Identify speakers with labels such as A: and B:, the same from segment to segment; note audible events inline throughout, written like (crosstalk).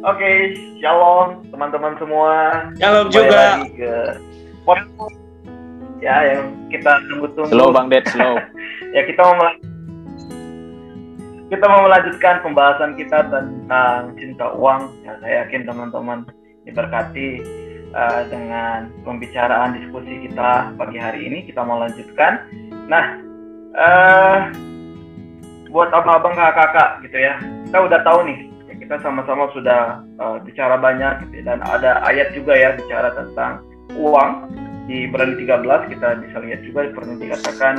A: Oke, shalom teman-teman semua.
B: Shalom
A: Kembali
B: juga.
A: lagi ke podcast ya yang kita tunggu-tunggu.
C: Slow Bang Ded, slow. (laughs)
A: Ya kita mau kita mau melanjutkan pembahasan kita tentang cinta uang. Ya, saya yakin teman-teman diberkati uh, dengan pembicaraan diskusi kita pagi hari ini. Kita mau lanjutkan. Nah, eh buat abang-abang kakak-kakak gitu ya, kita udah tahu nih. Kita sama-sama sudah uh, bicara banyak gitu ya, dan ada ayat juga ya bicara tentang uang. Di Ibrani 13 kita bisa lihat juga yang dikatakan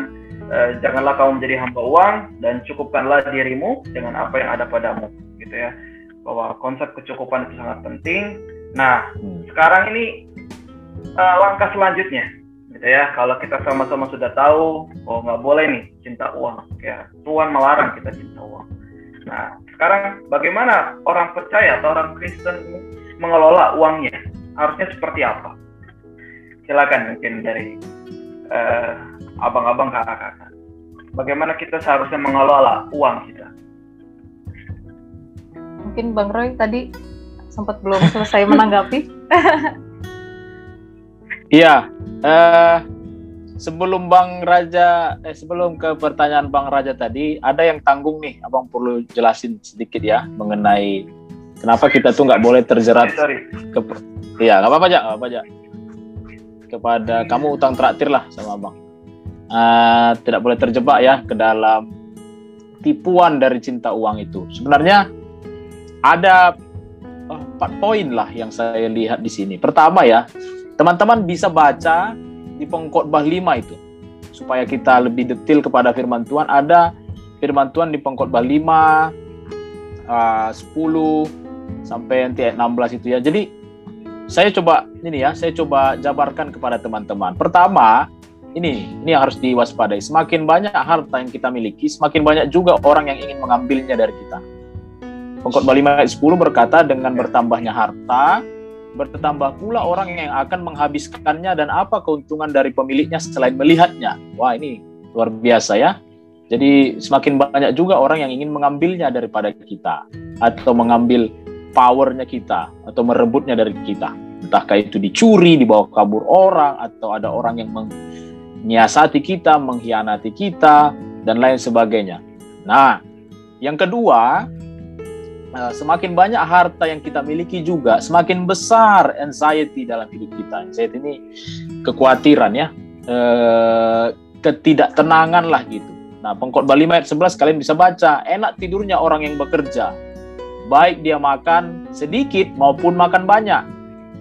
A: eh, janganlah kau menjadi hamba uang dan cukupkanlah dirimu dengan apa yang ada padamu gitu ya. Bahwa konsep kecukupan itu sangat penting. Nah
C: Hmm.
A: sekarang ini eh, langkah selanjutnya gitu ya. Kalau kita sama-sama sudah tahu oh nggak boleh nih cinta uang ya. Tuhan melarang kita cinta uang nah sekarang bagaimana orang percaya atau orang Kristen mengelola uangnya? Harusnya seperti apa? Silakan mungkin dari eh, abang-abang kakak-kakak. Bagaimana kita seharusnya mengelola uang kita?
D: Mungkin Bang Roy tadi sempat belum selesai menanggapi. (laughs)
C: Iya, eh, sebelum Bang Raja, eh, sebelum ke pertanyaan Bang Raja tadi, ada yang tanggung nih, Abang perlu jelasin sedikit ya mengenai kenapa kita tuh nggak boleh terjerat
A: sorry
C: ke, iya nggak apa-apa aja, nggak apa aja. Kepada kamu utang traktir lah sama Abang. Eh, tidak boleh terjebak ya ke dalam tipuan dari cinta uang itu. Sebenarnya ada eh, empat poin lah yang saya lihat di sini. Pertama ya, teman-teman bisa baca di pengkhotbah 5 itu supaya kita lebih detail kepada firman Tuhan ada firman Tuhan di pengkhotbah 5 uh, 10 sampai nanti ayat 16 itu ya. Jadi saya coba ini ya, saya coba jabarkan kepada teman-teman. Pertama, ini ini yang harus diwaspadai. Semakin banyak harta yang kita miliki, semakin banyak juga orang yang ingin mengambilnya dari kita. Pengkhotbah 5 ayat 10 berkata dengan bertambahnya harta, bertambah pula orang yang akan menghabiskannya dan apa keuntungan dari pemiliknya selain melihatnya. Wah, ini luar biasa ya. Jadi semakin banyak juga orang yang ingin mengambilnya daripada kita atau mengambil powernya kita atau merebutnya dari kita. Entahkah itu dicuri, dibawa kabur orang atau ada orang yang menyiasati kita, mengkhianati kita dan lain sebagainya. Nah, yang kedua, Nah, semakin banyak harta yang kita miliki juga, semakin besar anxiety dalam hidup kita. Anxiety ini kekhawatiran ya, eh, ketidaktenangan lah gitu. Nah, pengkhotbah 5 ayat 11 kalian bisa baca, enak tidurnya orang yang bekerja. Baik dia makan sedikit maupun makan banyak.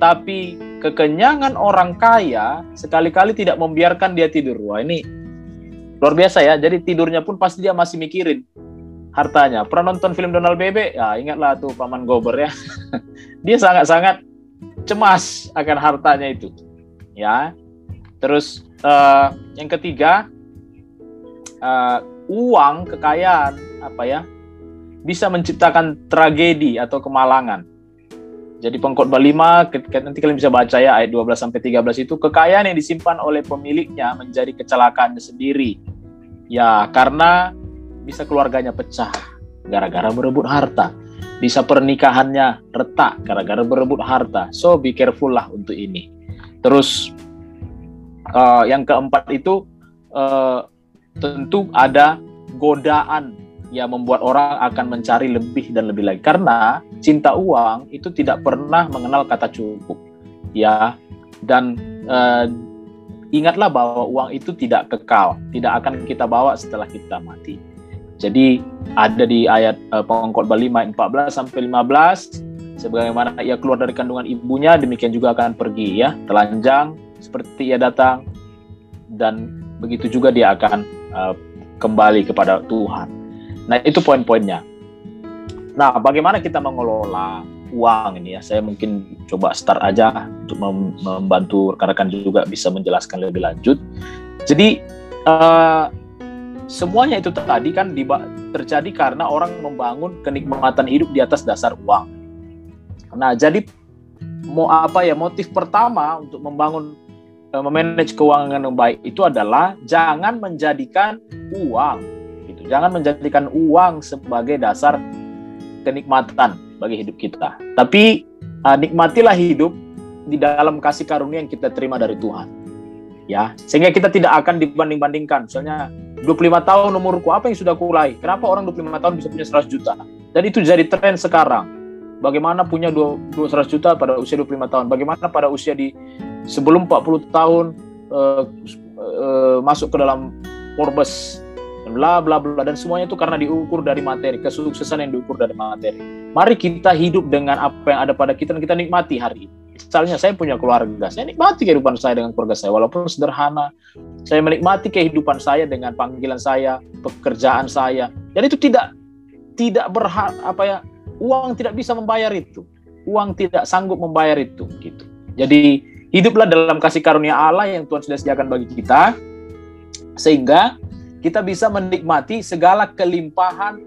C: Tapi kekenyangan orang kaya sekali-kali tidak membiarkan dia tidur. Wah, ini luar biasa ya. Jadi tidurnya pun pasti dia masih mikirin hartanya. Pernah nonton film Donald Bebe? Ya, ingatlah tuh Paman Gober ya. (laughs) Dia sangat-sangat cemas akan hartanya itu. Ya. Terus eh, yang ketiga, eh, uang kekayaan apa ya? bisa menciptakan tragedi atau kemalangan. Jadi pengkhotbah 5 ketika nanti kalian bisa baca ya ayat 12 sampai 13 itu kekayaan yang disimpan oleh pemiliknya menjadi kecelakaannya sendiri. Ya, karena bisa keluarganya pecah gara-gara berebut harta. Bisa pernikahannya retak gara-gara berebut harta. So be careful lah untuk ini. Terus eh, yang keempat itu eh, tentu ada godaan yang membuat orang akan mencari lebih dan lebih lagi karena cinta uang itu tidak pernah mengenal kata cukup ya dan eh, ingatlah bahwa uang itu tidak kekal tidak akan kita bawa setelah kita mati jadi ada di ayat uh, pengkhotbah 5 ayat 14 sampai 15 sebagaimana ia keluar dari kandungan ibunya demikian juga akan pergi ya telanjang seperti ia datang dan begitu juga dia akan uh, kembali kepada Tuhan. Nah, itu poin-poinnya. Nah, bagaimana kita mengelola uang ini ya? Saya mungkin coba start aja untuk mem- membantu rekan-rekan juga bisa menjelaskan lebih lanjut. Jadi uh, semuanya itu tadi kan terjadi karena orang membangun kenikmatan hidup di atas dasar uang. Nah, jadi mau apa ya motif pertama untuk membangun eh, memanage keuangan yang baik itu adalah jangan menjadikan uang gitu. Jangan menjadikan uang sebagai dasar kenikmatan bagi hidup kita. Tapi uh, nikmatilah hidup di dalam kasih karunia yang kita terima dari Tuhan. Ya, sehingga kita tidak akan dibanding-bandingkan. Misalnya 25 tahun umurku apa yang sudah kulai? Kenapa orang 25 tahun bisa punya 100 juta? Dan itu jadi tren sekarang. Bagaimana punya 200 juta pada usia 25 tahun? Bagaimana pada usia di sebelum 40 tahun uh, uh, masuk ke dalam Forbes bla bla bla dan semuanya itu karena diukur dari materi, kesuksesan yang diukur dari materi. Mari kita hidup dengan apa yang ada pada kita dan kita nikmati hari ini misalnya saya punya keluarga, saya nikmati kehidupan saya dengan keluarga saya, walaupun sederhana. Saya menikmati kehidupan saya dengan panggilan saya, pekerjaan saya. Dan itu tidak tidak berhak apa ya, uang tidak bisa membayar itu. Uang tidak sanggup membayar itu gitu. Jadi hiduplah dalam kasih karunia Allah yang Tuhan sudah sediakan bagi kita sehingga kita bisa menikmati segala kelimpahan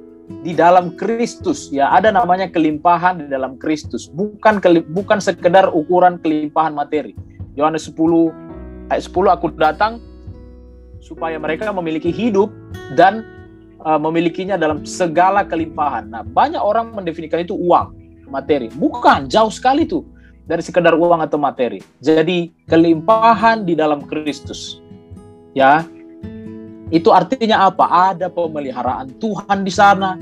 C: di dalam Kristus. Ya ada namanya kelimpahan di dalam Kristus. Bukan bukan sekedar ukuran kelimpahan materi. Yohanes 10 ayat 10 aku datang supaya mereka memiliki hidup dan uh, memilikinya dalam segala kelimpahan. Nah banyak orang mendefinisikan itu uang materi. Bukan jauh sekali tuh dari sekedar uang atau materi. Jadi kelimpahan di dalam Kristus. Ya itu artinya apa? Ada pemeliharaan Tuhan di sana,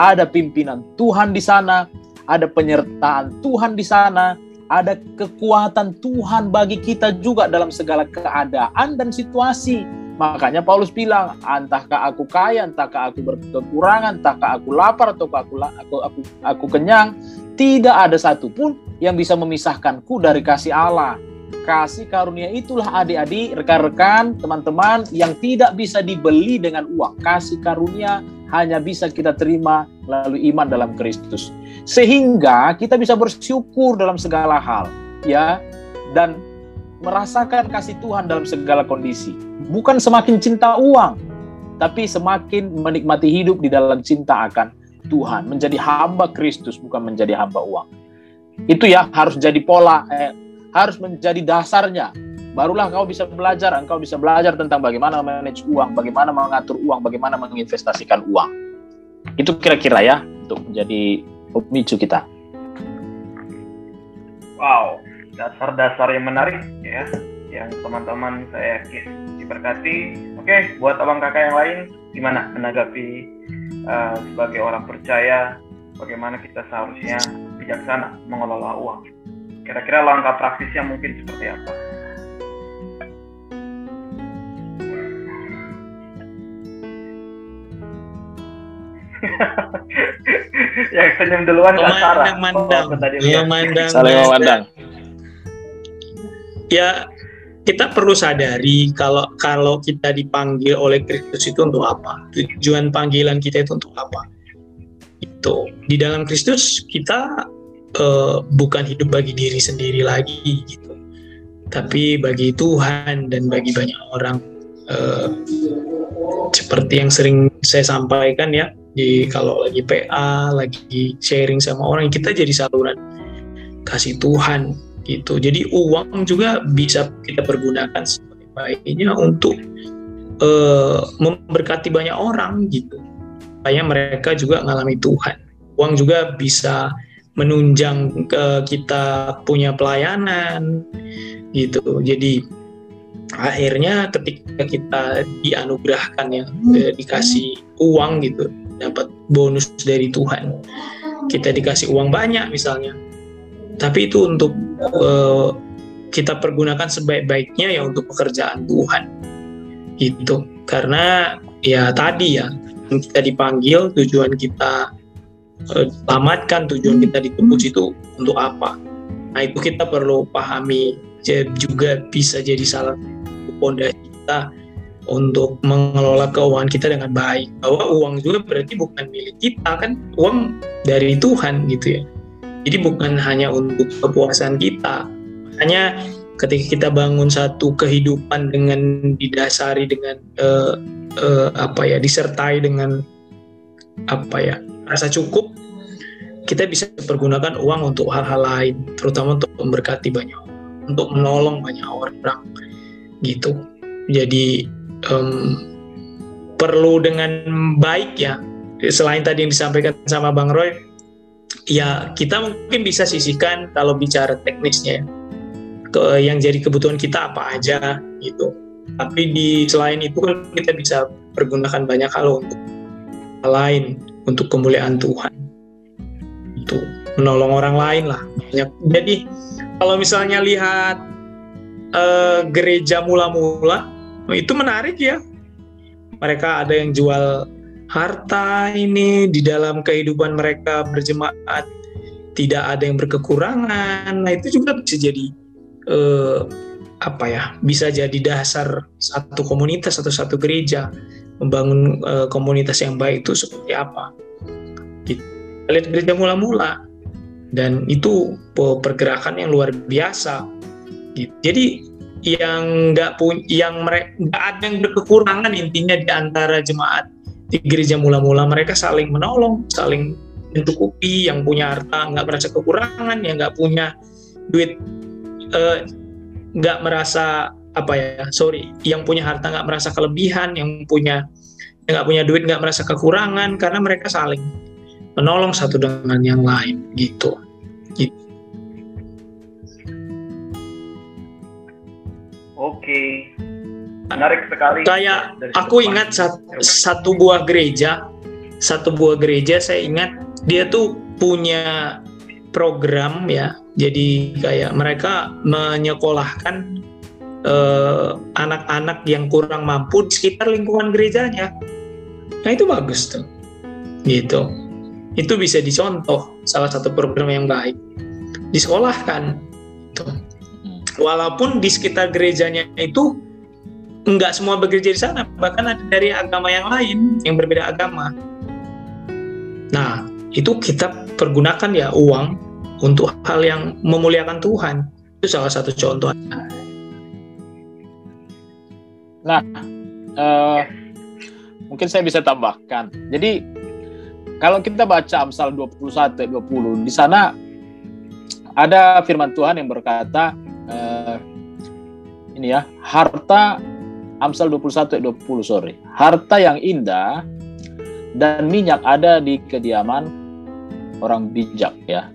C: ada pimpinan Tuhan di sana, ada penyertaan Tuhan di sana, ada kekuatan Tuhan bagi kita juga dalam segala keadaan dan situasi. Makanya Paulus bilang, entahkah aku kaya, entahkah aku berkekurangan, entahkah aku lapar atau aku aku aku, aku kenyang, tidak ada satupun yang bisa memisahkanku dari kasih Allah. Kasih karunia itulah adik-adik, rekan-rekan, teman-teman yang tidak bisa dibeli dengan uang. Kasih karunia hanya bisa kita terima melalui iman dalam Kristus. Sehingga kita bisa bersyukur dalam segala hal, ya. Dan merasakan kasih Tuhan dalam segala kondisi. Bukan semakin cinta uang, tapi semakin menikmati hidup di dalam cinta akan Tuhan, menjadi hamba Kristus bukan menjadi hamba uang. Itu ya harus jadi pola eh, harus menjadi dasarnya. Barulah kau bisa belajar, engkau bisa belajar tentang bagaimana manage uang, bagaimana mengatur uang, bagaimana menginvestasikan uang. Itu kira-kira ya untuk menjadi pemicu kita.
A: Wow, dasar-dasar yang menarik ya, yang teman-teman saya yakin diberkati. Oke, buat abang kakak yang lain, gimana menanggapi uh, sebagai orang percaya, bagaimana kita seharusnya bijaksana mengelola uang? Kira-kira langkah praktisnya mungkin seperti apa? (laughs) yang senyum duluan
B: nggak Sarah. Mandang, oh, tadi mandang.
C: Saling memandang.
B: Ya, kita perlu sadari kalau kalau kita dipanggil oleh Kristus itu untuk apa? Tujuan panggilan kita itu untuk apa? Itu di dalam Kristus kita uh, bukan hidup bagi diri sendiri lagi gitu. Tapi bagi Tuhan dan bagi banyak orang uh, seperti yang sering saya sampaikan ya di kalau lagi PA lagi sharing sama orang kita jadi saluran kasih Tuhan gitu. Jadi uang juga bisa kita pergunakan sebagai baiknya untuk uh, memberkati banyak orang gitu. Supaya mereka juga mengalami Tuhan. Uang juga bisa menunjang ke kita punya pelayanan gitu. Jadi akhirnya ketika kita dianugerahkan ya hmm. dikasih uang gitu dapat bonus dari Tuhan kita dikasih uang banyak misalnya tapi itu untuk uh, kita pergunakan sebaik-baiknya ya untuk pekerjaan Tuhan gitu karena ya tadi ya kita dipanggil tujuan kita selamatkan tujuan kita ditebus itu untuk apa? Nah itu kita perlu pahami juga bisa jadi salah satu pondasi kita untuk mengelola keuangan kita dengan baik. Bahwa uang juga berarti bukan milik kita kan? Uang dari Tuhan gitu ya. Jadi bukan hanya untuk kepuasan kita. Hanya ketika kita bangun satu kehidupan dengan didasari dengan uh, uh, apa ya disertai dengan apa ya rasa cukup kita bisa pergunakan uang untuk hal-hal lain terutama untuk memberkati banyak untuk menolong banyak orang gitu. Jadi um, perlu dengan baik ya. Selain tadi yang disampaikan sama Bang Roy ya kita mungkin bisa sisihkan kalau bicara teknisnya ya. ke yang jadi kebutuhan kita apa aja gitu. Tapi di selain itu kan kita bisa pergunakan banyak hal untuk hal lain untuk kemuliaan Tuhan. Itu menolong orang lain lah. Banyak jadi kalau misalnya lihat uh, gereja mula-mula itu menarik ya. Mereka ada yang jual harta ini di dalam kehidupan mereka berjemaat. Tidak ada yang berkekurangan. Nah itu juga bisa jadi uh, apa ya bisa jadi dasar satu komunitas atau satu gereja membangun uh, komunitas yang baik itu seperti apa. Kita lihat gereja mula-mula. Dan itu pergerakan yang luar biasa. Jadi yang nggak punya yang mereka ada yang berkekurangan intinya di antara jemaat di gereja mula-mula. Mereka saling menolong saling mencukupi yang punya harta nggak merasa kekurangan yang nggak punya duit eh, nggak merasa apa ya sorry yang punya harta nggak merasa kelebihan yang punya yang nggak punya duit nggak merasa kekurangan karena mereka saling menolong satu dengan yang lain gitu, gitu.
A: Oke, menarik sekali.
B: Kayak aku ingat satu, satu buah gereja, satu buah gereja saya ingat dia tuh punya program ya. Jadi kayak mereka menyekolahkan eh, anak-anak yang kurang mampu di sekitar lingkungan gerejanya. Nah itu bagus tuh, gitu. Itu bisa dicontoh salah satu program yang baik. Disekolahkan, tuh walaupun di sekitar gerejanya itu nggak semua bekerja di sana, bahkan ada dari agama yang lain yang berbeda agama. Nah, itu kita pergunakan ya uang untuk hal yang memuliakan Tuhan. Itu salah satu contoh.
C: Nah, uh, mungkin saya bisa tambahkan. Jadi kalau kita baca Amsal 21 20 di sana ada firman Tuhan yang berkata uh, ini ya, harta Amsal 21 ayat 20 sorry. Harta yang indah dan minyak ada di kediaman orang bijak ya.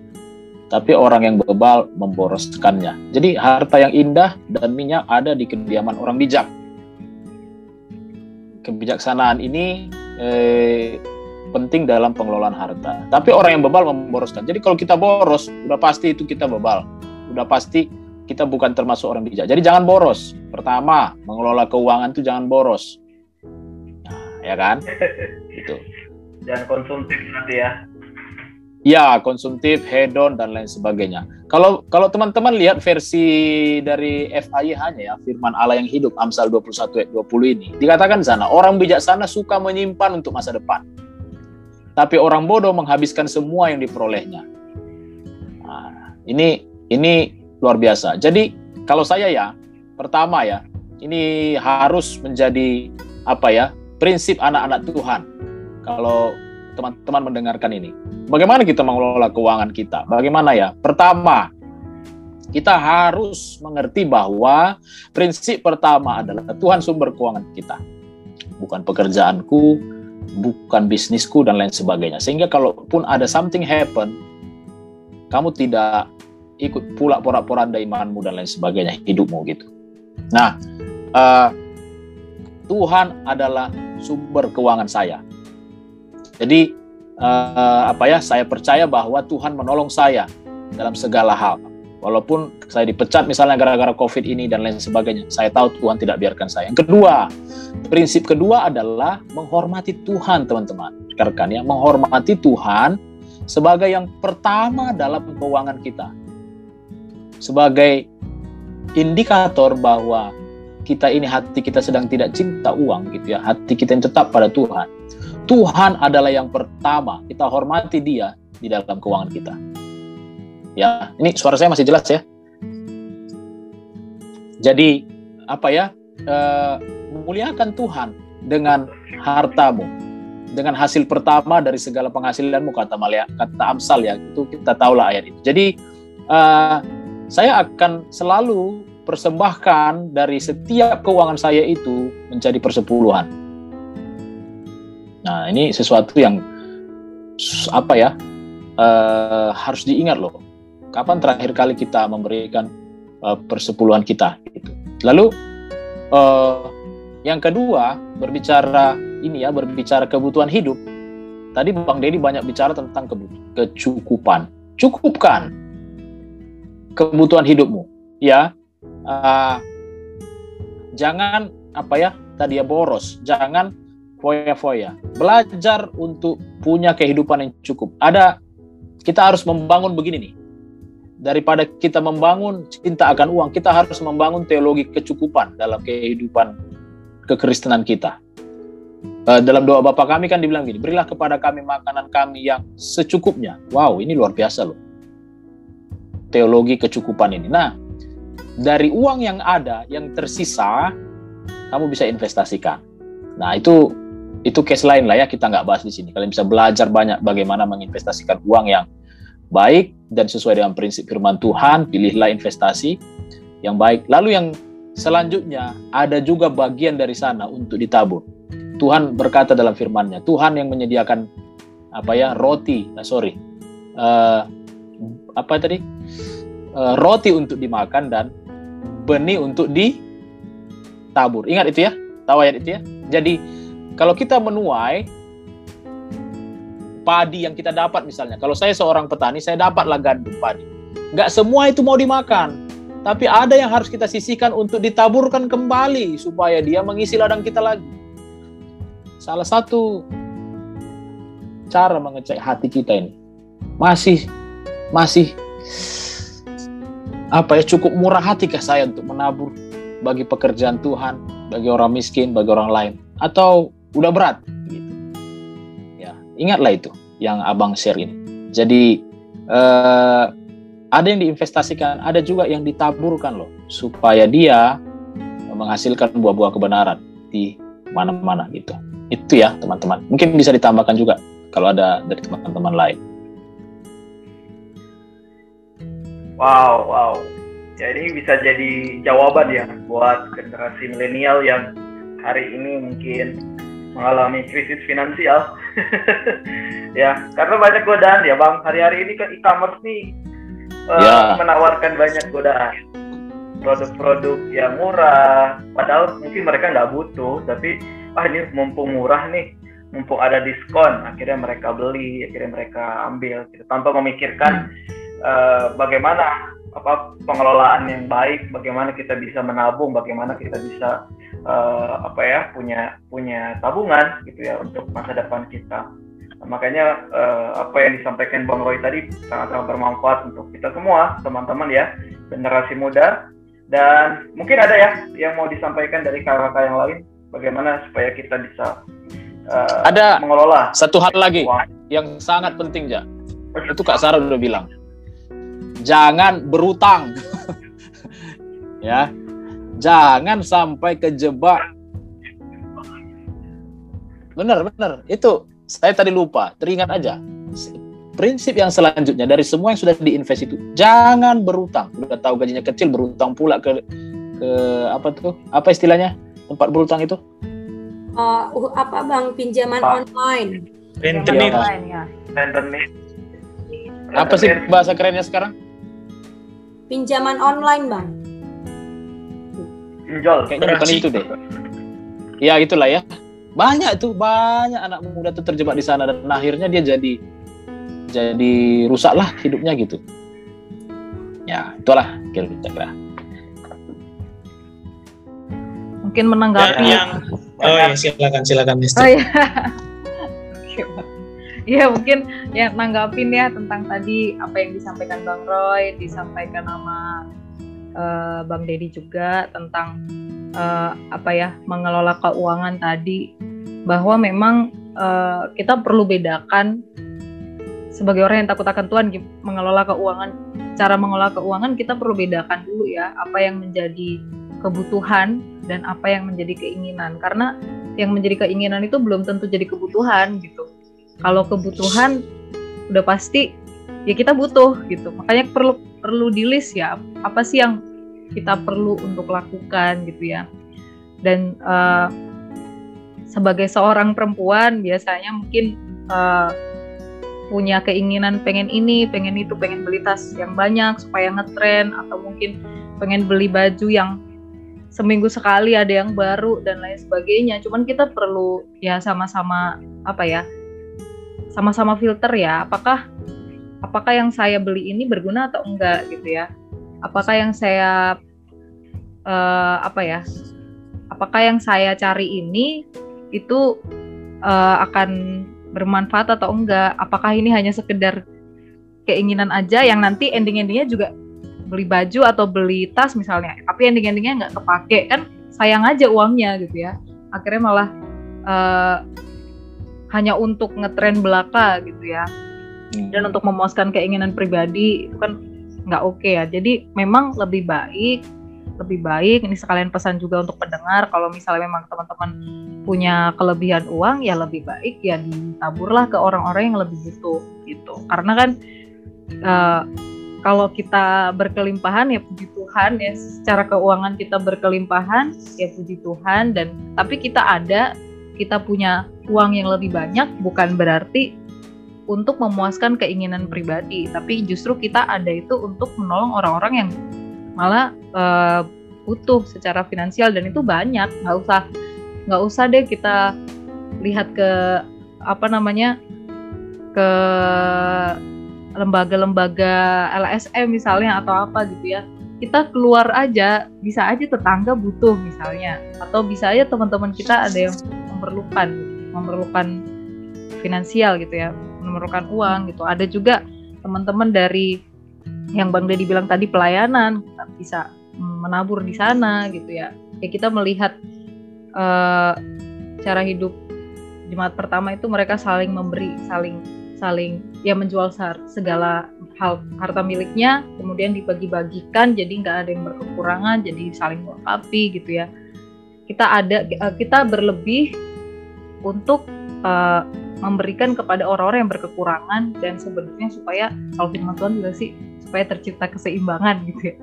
C: Tapi orang yang bebal memboroskannya. Jadi harta yang indah dan minyak ada di kediaman orang bijak. Kebijaksanaan ini eh, penting dalam pengelolaan harta. Tapi orang yang bebal memboroskan. Jadi kalau kita boros, udah pasti itu kita bebal. Udah pasti kita bukan termasuk orang bijak. Jadi jangan boros. Pertama, mengelola keuangan itu jangan boros. Nah, ya kan? (laughs)
A: Itu. Jangan konsumtif nanti ya.
C: Ya, konsumtif, hedon dan lain sebagainya. Kalau kalau teman-teman lihat versi dari FIH-nya ya, firman Allah yang hidup Amsal 21 ayat 20 ini, dikatakan sana orang bijaksana suka menyimpan untuk masa depan. Tapi orang bodoh menghabiskan semua yang diperolehnya. Nah, ini ini luar biasa. Jadi kalau saya ya, pertama ya, ini harus menjadi apa ya prinsip anak-anak Tuhan. Kalau teman-teman mendengarkan ini, bagaimana kita mengelola keuangan kita? Bagaimana ya? Pertama, kita harus mengerti bahwa prinsip pertama adalah Tuhan sumber keuangan kita, bukan pekerjaanku, bukan bisnisku dan lain sebagainya. Sehingga kalaupun ada something happen, kamu tidak ikut pula porak-poranda imanmu dan lain sebagainya hidupmu gitu. Nah, uh, Tuhan adalah sumber keuangan saya. Jadi uh, apa ya? Saya percaya bahwa Tuhan menolong saya dalam segala hal. Walaupun saya dipecat misalnya gara-gara COVID ini dan lain sebagainya, saya tahu Tuhan tidak biarkan saya. Yang kedua, prinsip kedua adalah menghormati Tuhan, teman-teman. Rekan ya, menghormati Tuhan sebagai yang pertama dalam keuangan kita sebagai indikator bahwa kita ini hati kita sedang tidak cinta uang gitu ya hati kita yang tetap pada Tuhan Tuhan adalah yang pertama. Kita hormati dia di dalam keuangan kita. Ya ini suara saya masih jelas ya? Jadi apa ya? E, memuliakan Tuhan dengan hartamu. Dengan hasil pertama dari segala penghasilanmu kata Malia kata Amsal ya. Itu kita tahulah ayat itu. Jadi uh, saya akan selalu persembahkan dari setiap keuangan saya itu menjadi persepuluhan. Nah, ini sesuatu yang apa ya? uh, harus diingat loh. Kapan terakhir kali kita memberikan uh, persepuluhan kita? Gitu. Lalu uh, yang kedua berbicara ini ya berbicara kebutuhan hidup. Tadi Bang Dedi banyak bicara tentang kecukupan. Cukupkan kebutuhan hidupmu, ya. Uh, jangan apa ya tadi ya boros. Jangan foya-foya. Belajar untuk punya kehidupan yang cukup. Ada kita harus membangun begini nih. Daripada kita membangun cinta akan uang, kita harus membangun teologi kecukupan dalam kehidupan kekristenan kita. Uh, dalam doa Bapa kami kan dibilang gini, berilah kepada kami makanan kami yang secukupnya. Wow, ini luar biasa loh. Teologi kecukupan ini. Nah, dari uang yang ada, yang tersisa, kamu bisa investasikan. Nah, itu itu case lain lah ya kita nggak bahas di sini. Kalian bisa belajar banyak bagaimana menginvestasikan uang yang baik dan sesuai dengan prinsip firman Tuhan. Pilihlah investasi yang baik. Lalu yang selanjutnya ada juga bagian dari sana untuk ditabur. Tuhan berkata dalam firman-Nya, Tuhan yang menyediakan apa ya roti, nah, sorry, uh, apa tadi uh, roti untuk dimakan dan benih untuk ditabur. Ingat itu ya, tahu ayat itu ya. Jadi kalau kita menuai padi yang kita dapat misalnya, kalau saya seorang petani, saya dapatlah gandum padi. Nggak semua itu mau dimakan, tapi ada yang harus kita sisihkan untuk ditaburkan kembali supaya dia mengisi ladang kita lagi. Salah satu cara mengecek hati kita ini masih masih apa ya cukup murah hati kah saya untuk menabur bagi pekerjaan Tuhan, bagi orang miskin, bagi orang lain, atau udah berat gitu. Ya, ingatlah itu yang Abang share ini. Jadi eh, ada yang diinvestasikan, ada juga yang ditaburkan loh supaya dia menghasilkan buah-buah kebenaran di mana-mana gitu. Itu ya, teman-teman. Mungkin bisa ditambahkan juga kalau ada dari teman-teman lain.
A: Wow, wow. Ini bisa jadi jawaban ya buat generasi milenial yang hari ini mungkin mengalami krisis finansial. (laughs) ya, karena banyak godaan ya Bang. Hari-hari ini kan e-commerce nih uh, menawarkan banyak godaan. Produk-produk yang murah, padahal mungkin mereka nggak butuh, tapi ah ini mumpung murah nih, mumpung ada diskon, akhirnya mereka beli, akhirnya mereka ambil, gitu, tanpa memikirkan uh, bagaimana apa pengelolaan yang baik, bagaimana kita bisa menabung, bagaimana kita bisa uh, apa ya punya punya tabungan gitu ya untuk masa depan kita. Nah, makanya uh, apa yang disampaikan Bang Roy tadi sangat-sangat bermanfaat untuk kita semua teman-teman ya generasi muda. Dan mungkin ada ya yang mau disampaikan dari kakak-kakak yang lain bagaimana supaya kita bisa
C: uh, ada mengelola satu hal lagi uang. yang sangat penting ya itu Kak Sarah udah bilang. Jangan berutang. (laughs) Ya Jangan sampai kejebak. Benar, benar. Itu saya tadi lupa. Teringat aja. Prinsip yang selanjutnya dari semua yang sudah diinvest itu, jangan berutang. Udah tahu gajinya kecil, berutang pula ke ke apa tuh? Apa istilahnya? Tempat berutang itu?
E: Uh, apa bang pinjaman Pak. online?
B: Rentenir.
E: ya.
C: Apa sih bahasa kerennya sekarang?
E: Pinjaman online bang
A: pinjol
C: kayaknya bukan itu deh. Ya itulah ya. Banyak tuh banyak anak muda tuh terjebak di sana dan akhirnya dia jadi jadi rusak lah hidupnya gitu. Ya itulah kira-kira
D: mungkin menanggapi
B: yang oh ya silakan silakan
D: Mister. Oh ya. (laughs) Iya mungkin ya nanggapin ya tentang tadi apa yang disampaikan Bang Roy, disampaikan sama uh, Bang Dedi juga tentang uh, apa ya mengelola keuangan tadi bahwa memang uh, kita perlu bedakan sebagai orang yang takut akan Tuhan mengelola keuangan cara mengelola keuangan kita perlu bedakan dulu ya apa yang menjadi kebutuhan dan apa yang menjadi keinginan. Karena yang menjadi keinginan itu belum tentu jadi kebutuhan gitu. Kalau kebutuhan udah pasti ya kita butuh gitu. Makanya perlu perlu di list ya apa sih yang kita perlu untuk lakukan gitu ya dan uh, sebagai seorang perempuan biasanya mungkin uh, punya keinginan pengen ini, pengen itu, pengen beli tas yang banyak supaya ngetren atau mungkin pengen beli baju yang seminggu sekali ada yang baru dan lain sebagainya. Cuman kita perlu ya sama-sama apa ya? Sama-sama filter ya. Apakah apakah yang saya beli ini berguna atau enggak gitu ya? Apakah yang saya uh, apa ya? Apakah yang saya cari ini itu uh, akan bermanfaat atau enggak? Apakah ini hanya sekedar keinginan aja yang nanti ending-endingnya juga beli baju atau beli tas misalnya, tapi ending-endingnya nggak kepake kan sayang aja uangnya gitu ya. Akhirnya malah uh, hanya untuk ngetren belaka gitu ya. Hmm. Dan untuk memuaskan keinginan pribadi itu kan nggak oke okay ya. Jadi memang lebih baik lebih baik ini sekalian pesan juga untuk pendengar kalau misalnya memang teman-teman punya kelebihan uang ya lebih baik ya ditaburlah ke orang-orang yang lebih butuh gitu karena kan uh, kalau kita berkelimpahan ya puji Tuhan ya secara keuangan kita berkelimpahan ya puji Tuhan dan tapi kita ada kita punya uang yang lebih banyak bukan berarti untuk memuaskan keinginan pribadi tapi justru kita ada itu untuk menolong orang-orang yang malah uh, butuh secara finansial dan itu banyak. Nggak usah nggak usah deh kita lihat ke apa namanya ke lembaga-lembaga LSM misalnya atau apa gitu ya. Kita keluar aja bisa aja tetangga butuh misalnya atau bisa aja teman-teman kita ada yang memerlukan memerlukan finansial gitu ya memerlukan uang gitu. Ada juga teman-teman dari yang Bang Dedi bilang tadi pelayanan kita bisa menabur di sana gitu ya. Ya kita melihat uh, cara hidup jemaat pertama itu mereka saling memberi saling saling ya menjual segala hal harta miliknya kemudian dibagi-bagikan jadi nggak ada yang berkekurangan jadi saling melengkapi gitu ya. Kita ada eh, kita berlebih untuk uh, memberikan kepada orang-orang yang berkekurangan dan sebenarnya supaya kalau firman Tuhan juga sih supaya tercipta keseimbangan gitu ya.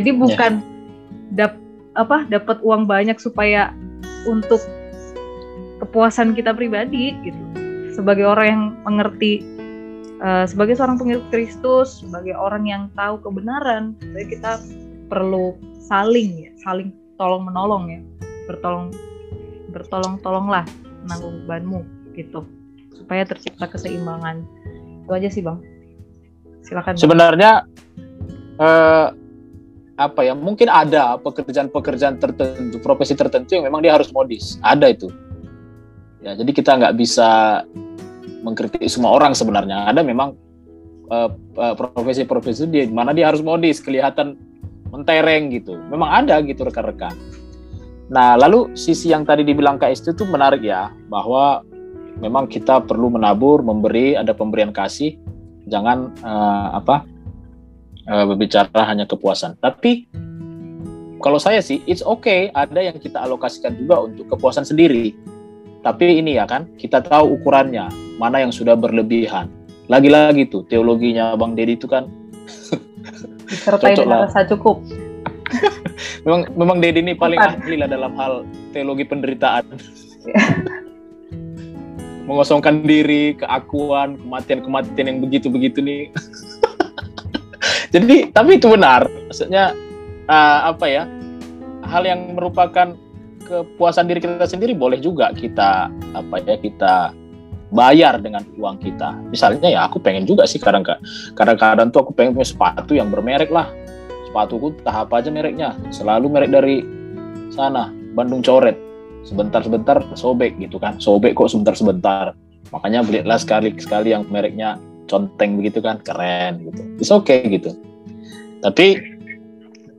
D: Jadi ya. bukan yeah. dap apa dapat uang banyak supaya untuk kepuasan kita pribadi gitu. Sebagai orang yang mengerti uh, sebagai seorang pengikut Kristus, sebagai orang yang tahu kebenaran, jadi kita perlu saling ya, saling tolong menolong ya. Bertolong bertolong-tolonglah menanggung bebanmu gitu supaya tercipta keseimbangan. Itu aja sih bang. Silakan
C: sebenarnya eh, apa ya mungkin ada pekerjaan-pekerjaan tertentu profesi tertentu yang memang dia harus modis. Ada itu. Ya jadi kita nggak bisa mengkritik semua orang sebenarnya. Ada memang uh, uh, profesi-profesi dia mana dia harus modis kelihatan mentereng gitu. Memang ada gitu rekan-rekan. Nah lalu sisi yang tadi dibilang Istu itu menarik ya bahwa memang kita perlu menabur memberi ada pemberian kasih jangan uh, apa uh, berbicara hanya kepuasan. Tapi kalau saya sih, it's okay ada yang kita alokasikan juga untuk kepuasan sendiri. Tapi ini ya kan, kita tahu ukurannya, mana yang sudah berlebihan. Lagi-lagi tuh, teologinya Bang Deddy itu kan
D: disertai dengan rasa cukup. (laughs)
C: memang memang Deddy ini paling Bukan. ahli lah dalam hal teologi penderitaan. (laughs) Mengosongkan diri, keakuan, kematian-kematian yang begitu-begitu nih. (laughs) Jadi tapi itu benar. Maksudnya uh, apa ya? Hal yang merupakan kepuasan diri kita sendiri boleh juga kita apa ya kita bayar dengan uang kita. Misalnya ya aku pengen juga sih kadang kadang-kadang tuh aku pengen punya sepatu yang bermerek lah. Sepatuku tahap aja mereknya, selalu merek dari sana, Bandung Coret. Sebentar-sebentar sobek gitu kan. Sobek kok sebentar-sebentar. Makanya belilah sekali-sekali yang mereknya conteng begitu kan. Keren gitu. It's okay gitu. Tapi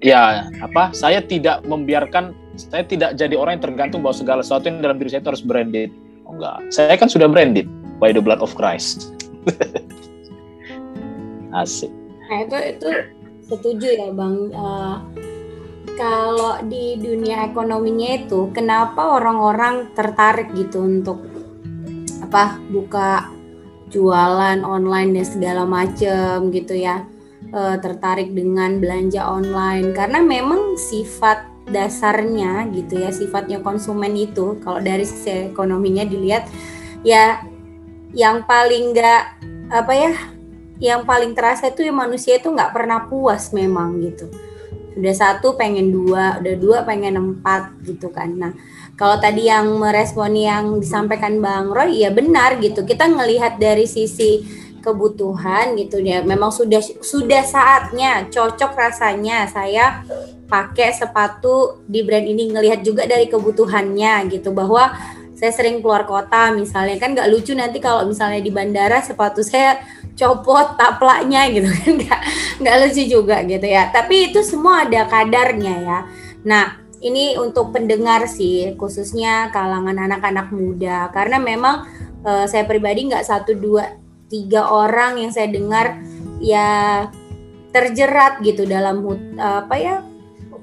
C: ya apa saya tidak membiarkan saya tidak jadi orang yang tergantung bahwa segala sesuatu yang dalam diri saya itu harus branded. Oh enggak. Saya kan sudah branded by the blood of Christ. (laughs) Asik.
E: Nah itu itu setuju ya bang. Uh, kalau di dunia ekonominya itu kenapa orang-orang tertarik gitu untuk apa buka jualan online dan segala macam gitu ya? E, tertarik dengan belanja online. Karena memang sifat dasarnya gitu ya sifatnya konsumen itu kalau dari sisi ekonominya dilihat ya yang paling nggak apa ya yang paling terasa itu ya manusia itu nggak pernah puas memang gitu udah satu pengen dua udah dua pengen empat gitu kan. Nah kalau tadi yang meresponi yang disampaikan Bang Roy ya benar gitu. Kita ngelihat dari sisi kebutuhan gitu. Ya memang sudah sudah saatnya cocok rasanya. Saya pakai sepatu di brand ini ngelihat juga dari kebutuhannya gitu. Bahwa saya sering keluar kota misalnya. Kan nggak lucu nanti kalau misalnya di bandara sepatu saya copot taplaknya gitu kan. (laughs) Nggak nggak lucu juga gitu ya. Tapi itu semua ada kadarnya ya. Nah ini untuk pendengar sih khususnya kalangan anak-anak muda. Karena memang uh, saya pribadi nggak satu dua tiga orang yang saya dengar ya terjerat gitu dalam apa ya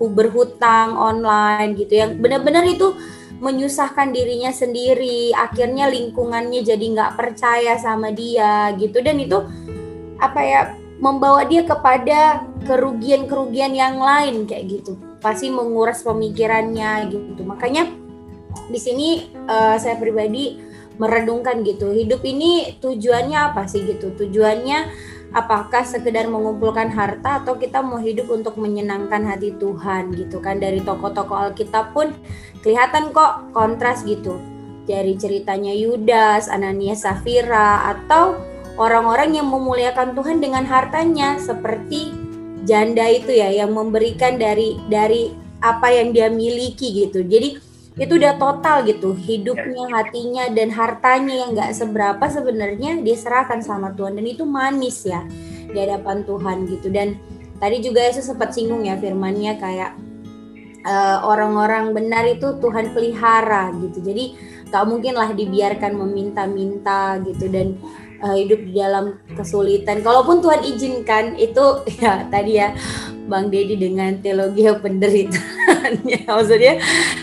E: berhutang online gitu. Yang benar-benar itu menyusahkan dirinya sendiri akhirnya lingkungannya jadi nggak percaya sama dia gitu. Dan itu apa ya membawa dia kepada kerugian-kerugian yang lain kayak gitu. Pasti menguras pemikirannya gitu. Makanya di sini uh, saya pribadi meredungkan gitu hidup ini tujuannya apa sih gitu? Tujuannya apakah sekedar mengumpulkan harta atau kita mau hidup untuk menyenangkan hati Tuhan gitu kan? Dari tokoh-tokoh Alkitab pun kelihatan kok kontras gitu. Dari ceritanya Yudas, Ananias, Safira atau orang-orang yang memuliakan Tuhan dengan hartanya. Seperti janda itu ya yang memberikan dari dari apa yang dia miliki gitu. Jadi itu udah total gitu hidupnya hatinya dan hartanya yang nggak seberapa sebenarnya diserahkan sama Tuhan. Dan itu manis ya di hadapan Tuhan gitu. Dan tadi juga Yesus sempat singgung ya firmannya kayak eh, orang-orang benar itu Tuhan pelihara gitu. Jadi nggak mungkin lah dibiarkan meminta-minta gitu. Dan uh, hidup di dalam kesulitan. Kalaupun Tuhan izinkan itu (laughs) ya tadi ya Bang Dedi dengan teologi penderitaan ya (laughs) maksudnya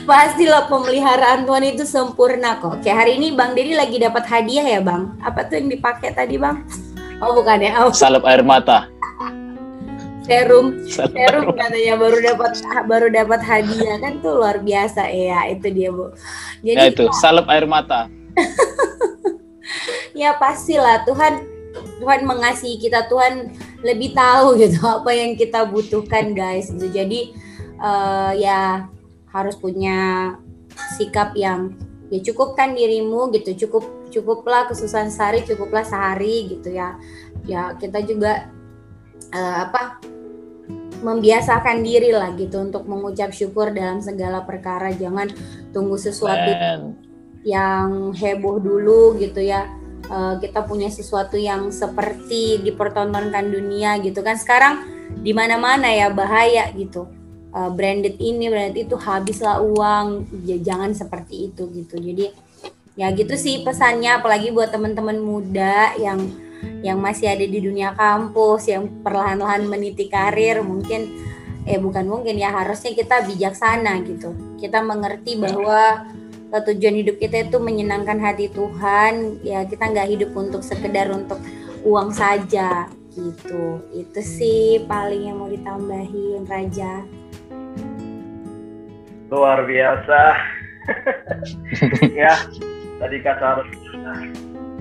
E: pastilah pemeliharaan Tuhan itu sempurna kok. Kayak hari ini Bang Dedi lagi dapat hadiah ya Bang. Apa tuh yang dipakai tadi Bang? Oh bukan ya? Oh.
C: Salep air mata.
E: Serum, serum katanya baru dapat baru dapat hadiah kan tuh luar biasa ya itu dia bu.
C: Jadi ya itu salep air mata. (laughs)
E: ya pastilah. Tuhan Tuhan mengasihi kita. Tuhan lebih tahu gitu (laughs) apa yang kita butuhkan guys. Gitu. Jadi uh, ya harus punya sikap yang ya cukupkan dirimu gitu. Cukup cukuplah kesusahan sehari cukuplah sehari gitu ya. Ya kita juga uh, apa membiasakan diri lah gitu untuk mengucap syukur dalam segala perkara. Jangan tunggu sesuatu Man. yang heboh dulu gitu ya uh, kita punya sesuatu yang seperti dipertontonkan dunia gitu kan. Sekarang di mana-mana ya bahaya gitu. Uh, branded ini branded itu habislah uang. Ya, jangan seperti itu gitu. Jadi ya gitu sih pesannya. Apalagi buat teman-teman muda yang yang masih ada di dunia kampus yang perlahan-lahan meniti karir mungkin eh bukan mungkin ya harusnya kita bijaksana gitu. Kita mengerti bahwa tujuan hidup kita itu menyenangkan hati Tuhan. Ya kita nggak hidup untuk sekedar untuk uang saja gitu. Itu sih paling yang mau ditambahin Raja.
A: Luar biasa. (laughs) Ya tadi kata harus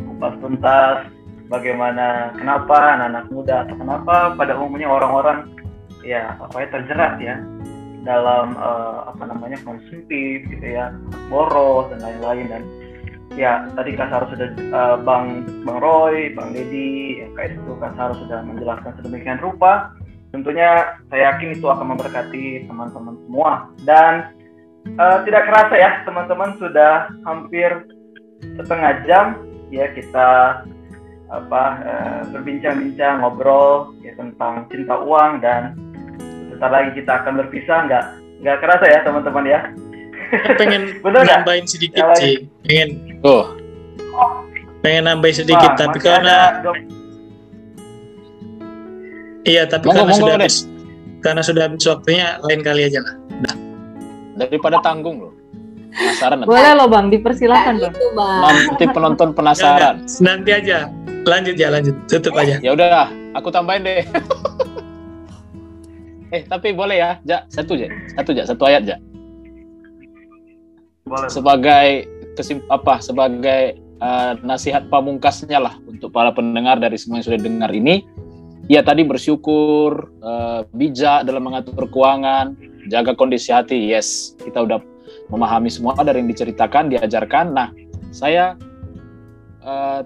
A: kupas tuntas bagaimana kenapa anak-anak muda atau kenapa pada umumnya orang-orang ya apa ya terjerat ya dalam uh, apa namanya konsumtif gitu ya boros dan lain-lain dan ya tadi Kasar sudah uh, Bang Bang Roy, Bang Dedi, ya, kayak itu Kasar sudah menjelaskan sedemikian rupa. Tentunya saya yakin itu akan memberkati teman-teman semua dan uh, tidak kerasa ya teman-teman sudah hampir setengah jam ya kita apa uh, berbincang-bincang ngobrol ya tentang cinta uang dan sebentar lagi kita akan berpisah nggak nggak kerasa ya teman-teman ya.
B: Pengen (laughs) nambahin sedikit ya, sih. pengen oh. pengen nambahin sedikit Wah, tapi karena iya tapi monggo, karena monggo, sudah habis karena sudah habis waktunya lain kali aja lah. Nah.
C: daripada tanggung loh. Penasaran
D: boleh loh bang dipersilakan bang.
E: Itu, bang.
C: Nanti penonton penasaran.
B: Ya, nanti aja. Lanjut ya lanjut. Tutup aja.
C: ya udah aku tambahin deh (laughs) Eh, tapi boleh ya, Ja, satu aja, satu aja, satu ayat Ja. Boleh. Sebagai kesim apa? Sebagai uh, nasihat pamungkasnya lah untuk para pendengar dari semua yang sudah dengar ini. Ya tadi bersyukur, uh, bijak dalam mengatur keuangan, jaga kondisi hati. Yes, kita udah memahami semua dari yang diceritakan, diajarkan. Nah, saya uh,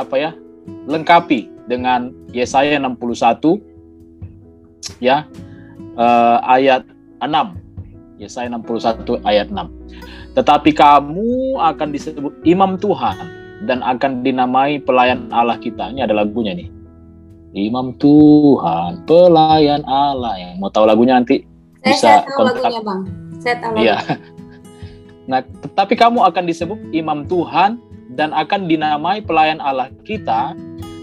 C: apa ya lengkapi dengan Yesaya 61 ya uh, ayat 6. Yesaya 61 ayat 6. Tetapi kamu akan disebut imam Tuhan dan akan dinamai pelayan Allah kita. Ini ada lagunya nih. Imam Tuhan, pelayan Allah. Yang mau tahu lagunya nanti
E: saya,
C: bisa
E: saya tahu
C: kontak.
E: lagunya bang. Saya tahu.
C: Iya. (laughs) Nah, tetapi kamu akan disebut imam Tuhan dan akan dinamai pelayan Allah kita.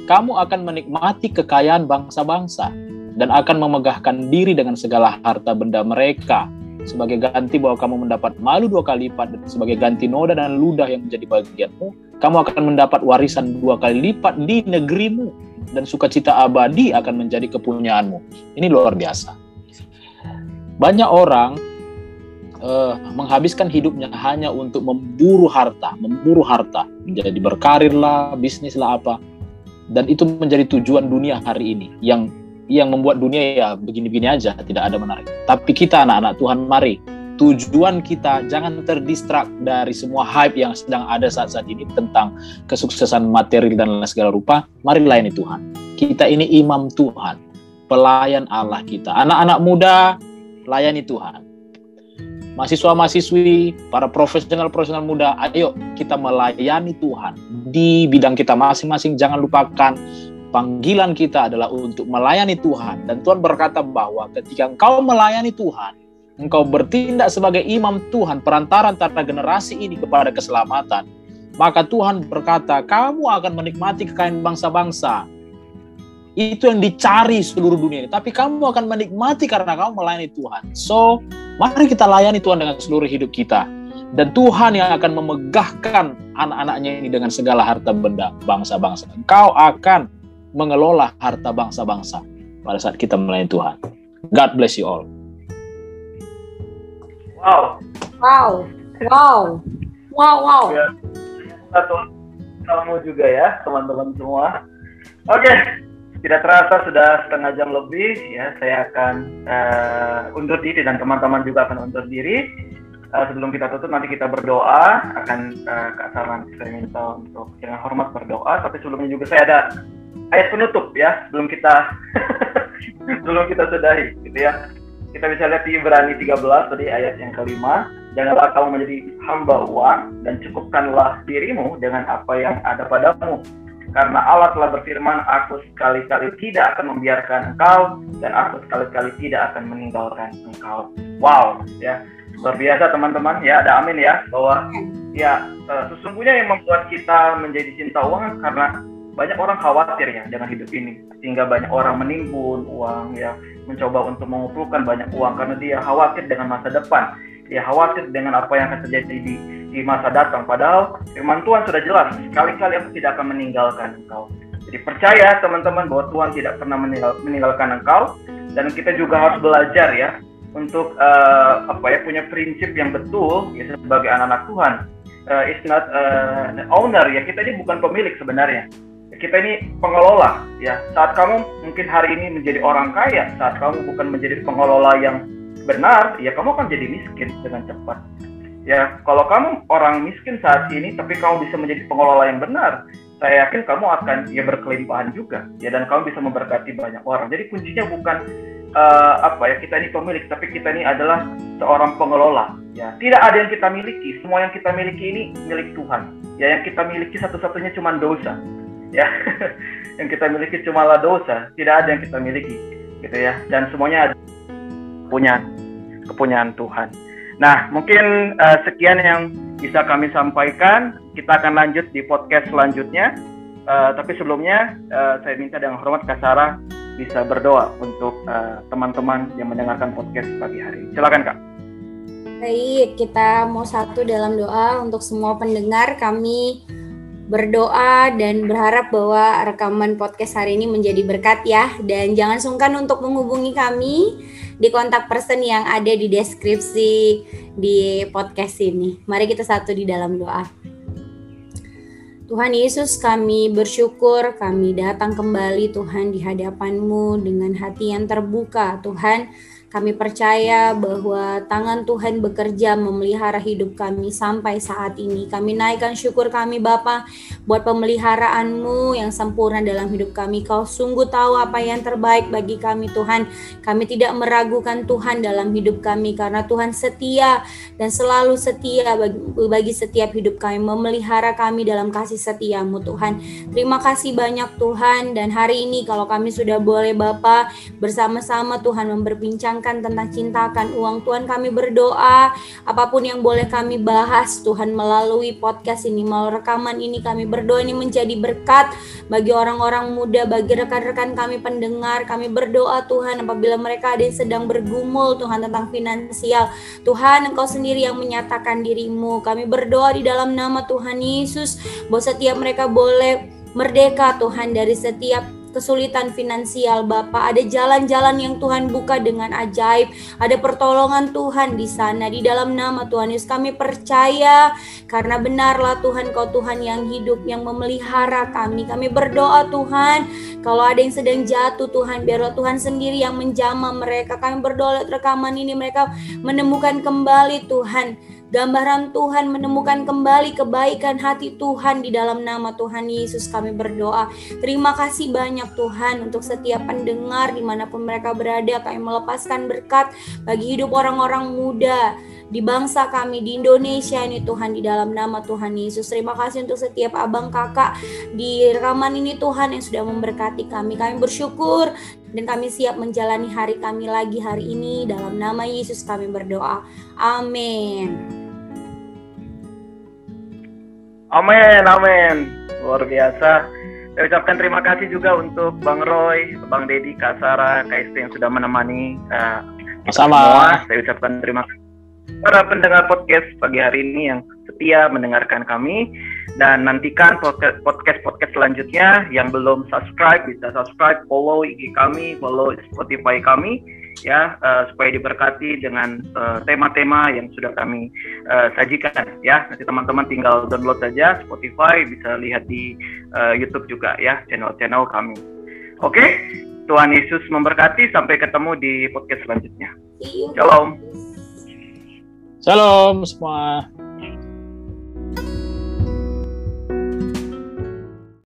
C: Kamu akan menikmati kekayaan bangsa-bangsa dan akan memegahkan diri dengan segala harta benda mereka. Sebagai ganti bahwa kamu mendapat malu dua kali lipat dan sebagai ganti noda dan ludah yang menjadi bagianmu kamu akan mendapat warisan dua kali lipat di negerimu dan sukacita abadi akan menjadi kepunyaanmu. Ini luar biasa. Banyak orang eh, menghabiskan hidupnya hanya untuk memburu harta memburu harta. Menjadi berkarir lah bisnis lah apa. Dan itu menjadi tujuan dunia hari ini yang yang membuat dunia ya begini-begini aja, tidak ada menarik. Tapi kita anak-anak Tuhan, mari tujuan kita jangan terdistrak dari semua hype yang sedang ada saat-saat ini tentang kesuksesan materi dan segala rupa. Mari layani Tuhan. Kita ini imam Tuhan, pelayan Allah kita. Anak-anak muda, layani Tuhan. Mahasiswa-mahasiswi, para profesional-profesional muda, ayo kita melayani Tuhan di bidang kita masing-masing. Jangan lupakan panggilan kita adalah untuk melayani Tuhan. Dan Tuhan berkata bahwa ketika engkau melayani Tuhan, engkau bertindak sebagai imam Tuhan, perantara antara generasi ini kepada keselamatan, maka Tuhan berkata, kamu akan menikmati kekayaan bangsa-bangsa. Itu yang dicari seluruh dunia ini. Tapi kamu akan menikmati karena kamu melayani Tuhan. So, mari kita layani Tuhan dengan seluruh hidup kita. Dan Tuhan yang akan memegahkan anak-anaknya ini dengan segala harta benda bangsa-bangsa. Engkau akan mengelola harta bangsa-bangsa pada saat kita melayani Tuhan. God bless you all.
A: Wow.
E: Wow, wow, wow, wow.
A: Ya. Satu kamu juga ya, teman-teman semua. Oke, tidak terasa sudah setengah jam lebih ya. Saya akan uh, undur diri dan teman-teman juga akan undur diri. Uh, sebelum kita tutup nanti kita berdoa akan uh, Kak Saran saya minta untuk dengan hormat berdoa. Tapi sebelumnya juga saya ada ayat penutup ya sebelum kita (laughs) sebelum kita sudahi gitu ya. Kita bisa lihat di Ibrani 13 tadi ayat yang kelima. Janganlah kamu menjadi hamba uang dan cukupkanlah dirimu dengan apa yang ada padamu. Karena Allah telah berfirman, aku sekali-kali tidak akan membiarkan engkau dan aku sekali-kali tidak akan meninggalkan engkau. Wow, ya luar biasa teman-teman ya ada amin ya bahwa ya uh, sesungguhnya yang membuat kita menjadi cinta uang karena banyak orang khawatir ya dengan hidup ini. Sehingga banyak orang menimbun uang ya mencoba untuk mengumpulkan banyak uang karena dia khawatir dengan masa depan. Dia khawatir dengan apa yang akan terjadi di di masa datang. Padahal firman Tuhan sudah jelas sekali-kali aku tidak akan meninggalkan engkau. Jadi percaya teman-teman bahwa Tuhan tidak pernah meninggal, meninggalkan engkau. Dan kita juga harus belajar ya untuk uh, apa ya punya prinsip yang betul ya sebagai anak-anak Tuhan. Uh, is not uh, owner ya. Kita ini bukan pemilik sebenarnya kita ini pengelola ya. Saat kamu mungkin hari ini menjadi orang kaya saat kamu bukan menjadi pengelola yang benar ya kamu akan jadi miskin dengan cepat. Ya kalau kamu orang miskin saat ini tapi kamu bisa menjadi pengelola yang benar saya yakin kamu akan ya berkelimpahan juga. Ya dan kamu bisa memberkati banyak orang. Jadi kuncinya bukan uh, apa ya kita ini pemilik tapi kita ini adalah seorang pengelola. Ya tidak ada yang kita miliki. Semua yang kita miliki ini milik Tuhan. Ya yang kita miliki satu-satunya cuma dosa ya (laughs) yang kita miliki cuma lah dosa tidak ada yang kita miliki gitu ya dan semuanya ada punya kepunyaan Tuhan nah mungkin uh, sekian yang bisa kami sampaikan kita akan lanjut di podcast selanjutnya uh, tapi sebelumnya uh, saya minta dengan hormat Kak Sarah bisa berdoa untuk teman-teman uh, yang mendengarkan podcast pagi hari. Silakan Kak.
E: Baik, kita mau satu dalam doa untuk semua pendengar. Kami berdoa dan berharap bahwa rekaman podcast hari ini menjadi berkat ya. Dan jangan sungkan untuk menghubungi kami di kontak person yang ada di deskripsi di podcast ini. Mari kita satu di dalam doa. Tuhan Yesus kami bersyukur kami datang kembali Tuhan di hadapan-Mu dengan hati yang terbuka Tuhan kami percaya bahwa tangan Tuhan bekerja memelihara hidup kami sampai saat ini. Kami naikkan syukur kami Bapa buat pemeliharaanmu yang sempurna dalam hidup kami. Kau sungguh tahu apa yang terbaik bagi kami Tuhan. Kami tidak meragukan Tuhan dalam hidup kami karena Tuhan setia dan selalu setia bagi, setiap hidup kami. Memelihara kami dalam kasih setiamu Tuhan. Terima kasih banyak Tuhan dan hari ini kalau kami sudah boleh Bapa bersama-sama Tuhan memperbincangkan tentang cintakan uang. Tuhan kami berdoa apa pun yang boleh kami bahas Tuhan melalui podcast ini, melalui rekaman ini kami berdoa ini menjadi berkat bagi orang-orang muda, bagi rekan-rekan kami pendengar. Kami berdoa Tuhan apabila mereka ada yang sedang bergumul Tuhan tentang finansial. Tuhan Engkau sendiri yang menyatakan dirimu. Kami berdoa di dalam nama Tuhan Yesus bahwa setiap mereka boleh merdeka Tuhan dari setiap kesulitan finansial Bapak. Ada jalan-jalan yang Tuhan buka dengan ajaib. Ada pertolongan Tuhan di sana. Di dalam nama Tuhan Yesus kami percaya karena benarlah Tuhan kau Tuhan yang hidup yang memelihara kami. Kami berdoa Tuhan kalau ada yang sedang jatuh Tuhan biarlah Tuhan sendiri yang menjamah mereka. Kami berdoa rekaman ini mereka menemukan kembali Tuhan gambaran Tuhan, menemukan kembali kebaikan hati Tuhan di dalam nama Tuhan Yesus kami berdoa. Terima kasih banyak Tuhan untuk setiap pendengar di mana pun mereka berada, kami melepaskan berkat bagi hidup orang-orang muda di bangsa kami di Indonesia ini Tuhan di dalam nama Tuhan Yesus. Terima kasih untuk setiap abang kakak di rekaman ini Tuhan yang sudah memberkati kami. Kami bersyukur dan kami siap menjalani hari kami lagi hari ini dalam nama Yesus kami berdoa. Amin.
A: Amin, amin. Luar biasa. Saya ucapkan terima kasih juga untuk Bang Roy, Bang Dedi, Kak Sarah, Kak Isti yang sudah menemani uh,
C: Sama.
A: semua. Saya ucapkan terima kasih para pendengar podcast pagi hari ini yang setia mendengarkan kami dan nantikan podcast-podcast selanjutnya yang belum subscribe bisa subscribe, follow IG kami, follow Spotify kami ya uh, supaya diberkati dengan eh, tema-tema uh, yang sudah kami uh, sajikan ya. Nanti teman-teman tinggal download saja Spotify bisa lihat di uh, YouTube juga ya channel-channel kami. Oke, okay? Tuhan Yesus memberkati sampai ketemu di podcast selanjutnya. Shalom.
C: Shalom semua.